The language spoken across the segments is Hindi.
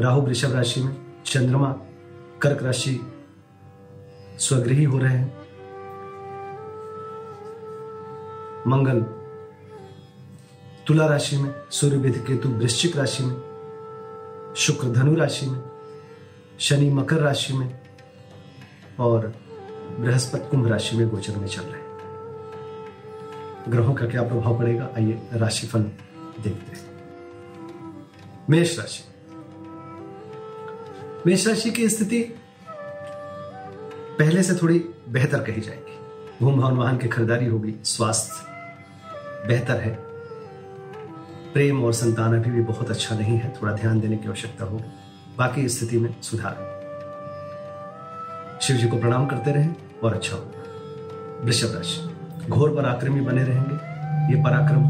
राहु वृषभ राशि में चंद्रमा, कर्क राशि स्वगृही हो रहे हैं। मंगल, तुला राशि में, सूर्य विध केतु वृश्चिक राशि में, शुक्र धनु राशि में, शनि मकर राशि में और बृहस्पति कुंभ राशि में गोचर में चल रहे हैं। ग्रहों का क्या प्रभाव पड़ेगा? आइए राशिफल देखते हैं। मेष राशि। मेष राशि की स्थिति पहले से थोड़ी बेहतर कही जाएगी। भूम भवन वाहन की खरीदारी होगी, स्वास्थ्य बेहतर है। प्रेम और संतान अभी भी बहुत अच्छा नहीं है, थोड़ा ध्यान देने की आवश्यकता होगी। बाकी स्थिति में सुधार। शिव जी को प्रणाम करते रहें और अच्छा होगा। वृषभ राशि, घोर पराक्रमी बने रहेंगे, ये पराक्रम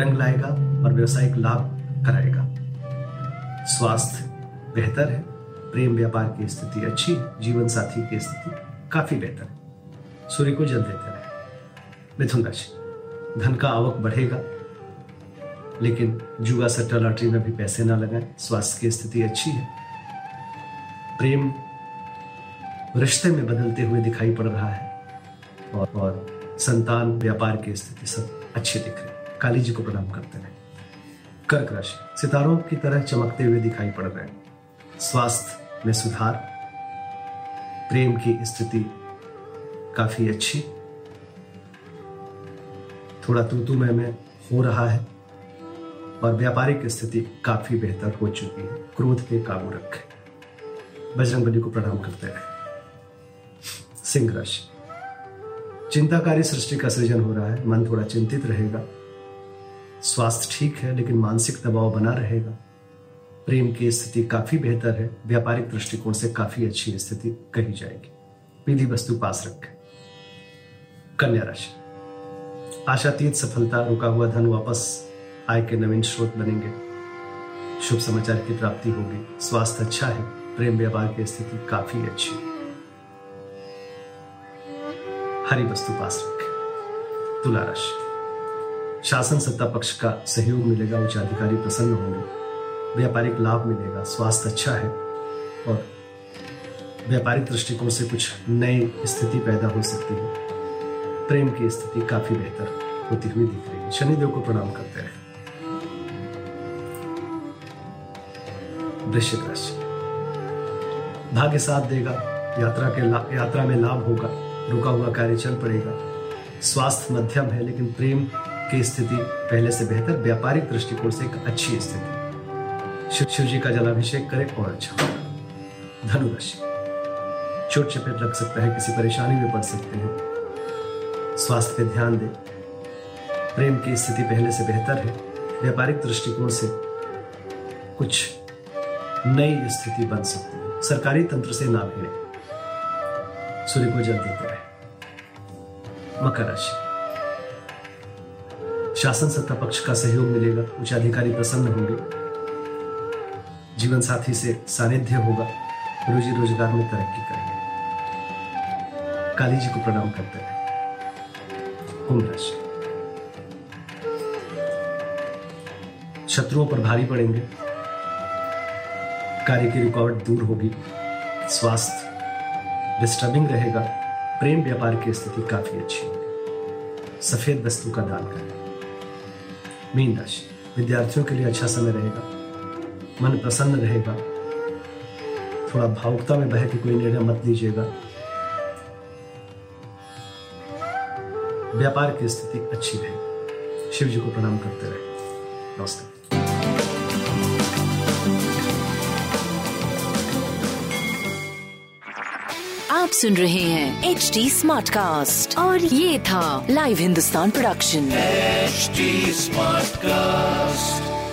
रंग लाएगा और व्यवसायिक लाभ कराएगा। स्वास्थ्य बेहतर है। प्रेम व्यापार की स्थिति अच्छी जीवन साथी की स्थिति काफ़ी बेहतर है। सूर्य को जल देते रहे। मिथुन राशि। धन का आवक बढ़ेगा लेकिन जुआ सट्टा लॉटरी में भी पैसे ना लगाएँ। स्वास्थ्य की स्थिति अच्छी है। प्रेम रिश्ते में बदलते हुए दिखाई पड़ रहा है और, और संतान व्यापार की स्थिति सब अच्छी दिख रही है। काली जी को प्रणाम करते रहे। कर्क राशि। सितारों की तरह चमकते हुए दिखाई पड़ रहे हैं। स्वास्थ्य में सुधार, प्रेम की स्थिति काफ़ी अच्छी। थोड़ा तू तू मैं में हो रहा है और व्यापारिक स्थिति काफ़ी बेहतर हो चुकी है। क्रोध पे काबू रखें। बजरंग बली को प्रणाम करते रहे सिंह राशि। चिंताकारी सृष्टि का सृजन हो रहा है। मन थोड़ा चिंतित रहेगा। स्वास्थ्य ठीक है, लेकिन मानसिक दबाव बना रहेगा। प्रेम की स्थिति काफ़ी बेहतर है। व्यापारिक दृष्टिकोण से काफ़ी अच्छी स्थिति कही जाएगी। विधि वस्तु पास रखें। कन्या राशि। आशातीत सफलता, रुका हुआ धन वापस आय के नवीन स्रोत बनेंगे। शुभ समाचार की प्राप्ति होगी। स्वास्थ्य अच्छा है। प्रेम व्यापार की स्थिति काफ़ी अच्छी हरी वस्तु पास रखें। तुला राशि। शासन सत्ता पक्ष का सहयोग मिलेगा। उच्च अधिकारी प्रसन्न होंगे। व्यापारिक लाभ मिलेगा, स्वास्थ्य अच्छा है और व्यापारिक दृष्टिकोण से कुछ नई स्थिति पैदा हो सकती है। प्रेम की स्थिति काफ़ी बेहतर होती हुई दिख रही है। शनिदेव को प्रणाम करते रहे वृश्चिक राशि। भाग्य साथ देगा, यात्रा के यात्रा में लाभ होगा, रुका हुआ कार्य चल पड़ेगा। स्वास्थ्य मध्यम है, लेकिन प्रेम की स्थिति पहले से बेहतर, व्यापारिक दृष्टिकोण से एक अच्छी स्थिति। शिव शिव जी का जलाभिषेक करें और अच्छा। होगा धनु चोट चपेट लग सकता है, किसी परेशानी में पड़ सकते हैं। स्वास्थ्य पे ध्यान दें। प्रेम की स्थिति पहले से बेहतर है। व्यापारिक दृष्टिकोण से कुछ नई स्थिति बन सकती है। सरकारी तंत्र से ना भिड़े। सूर्य को जल देते रहे। मकर राशि। शासन सत्ता पक्ष का सहयोग मिलेगा। उच्च अधिकारी प्रसन्न होंगे। जीवन साथी से सानिध्य होगा। रोजी रोज़गार में तरक्की करेंगे। काली जी को प्रणाम करते हैं। कुंभ राशि शत्रुओं पर भारी पड़ेंगे। कार्य की रुकावट दूर होगी। स्वास्थ्य डिस्टर्बिंग रहेगा। प्रेम व्यापार की स्थिति काफ़ी अच्छी होगी। सफ़ेद वस्तु का दान करें। मीन राशि विद्यार्थियों के लिए अच्छा समय रहेगा। मन प्रसन्न रहेगा। थोड़ा भावुकता में बह के कोई निर्णय मत लीजिएगा। व्यापार की स्थिति अच्छी रहेगी शिव जी को प्रणाम करते रहे। नमस्कार आप सुन रहे हैं एच डी स्मार्ट कास्ट और ये था live Hindustan production H smart Smartcast.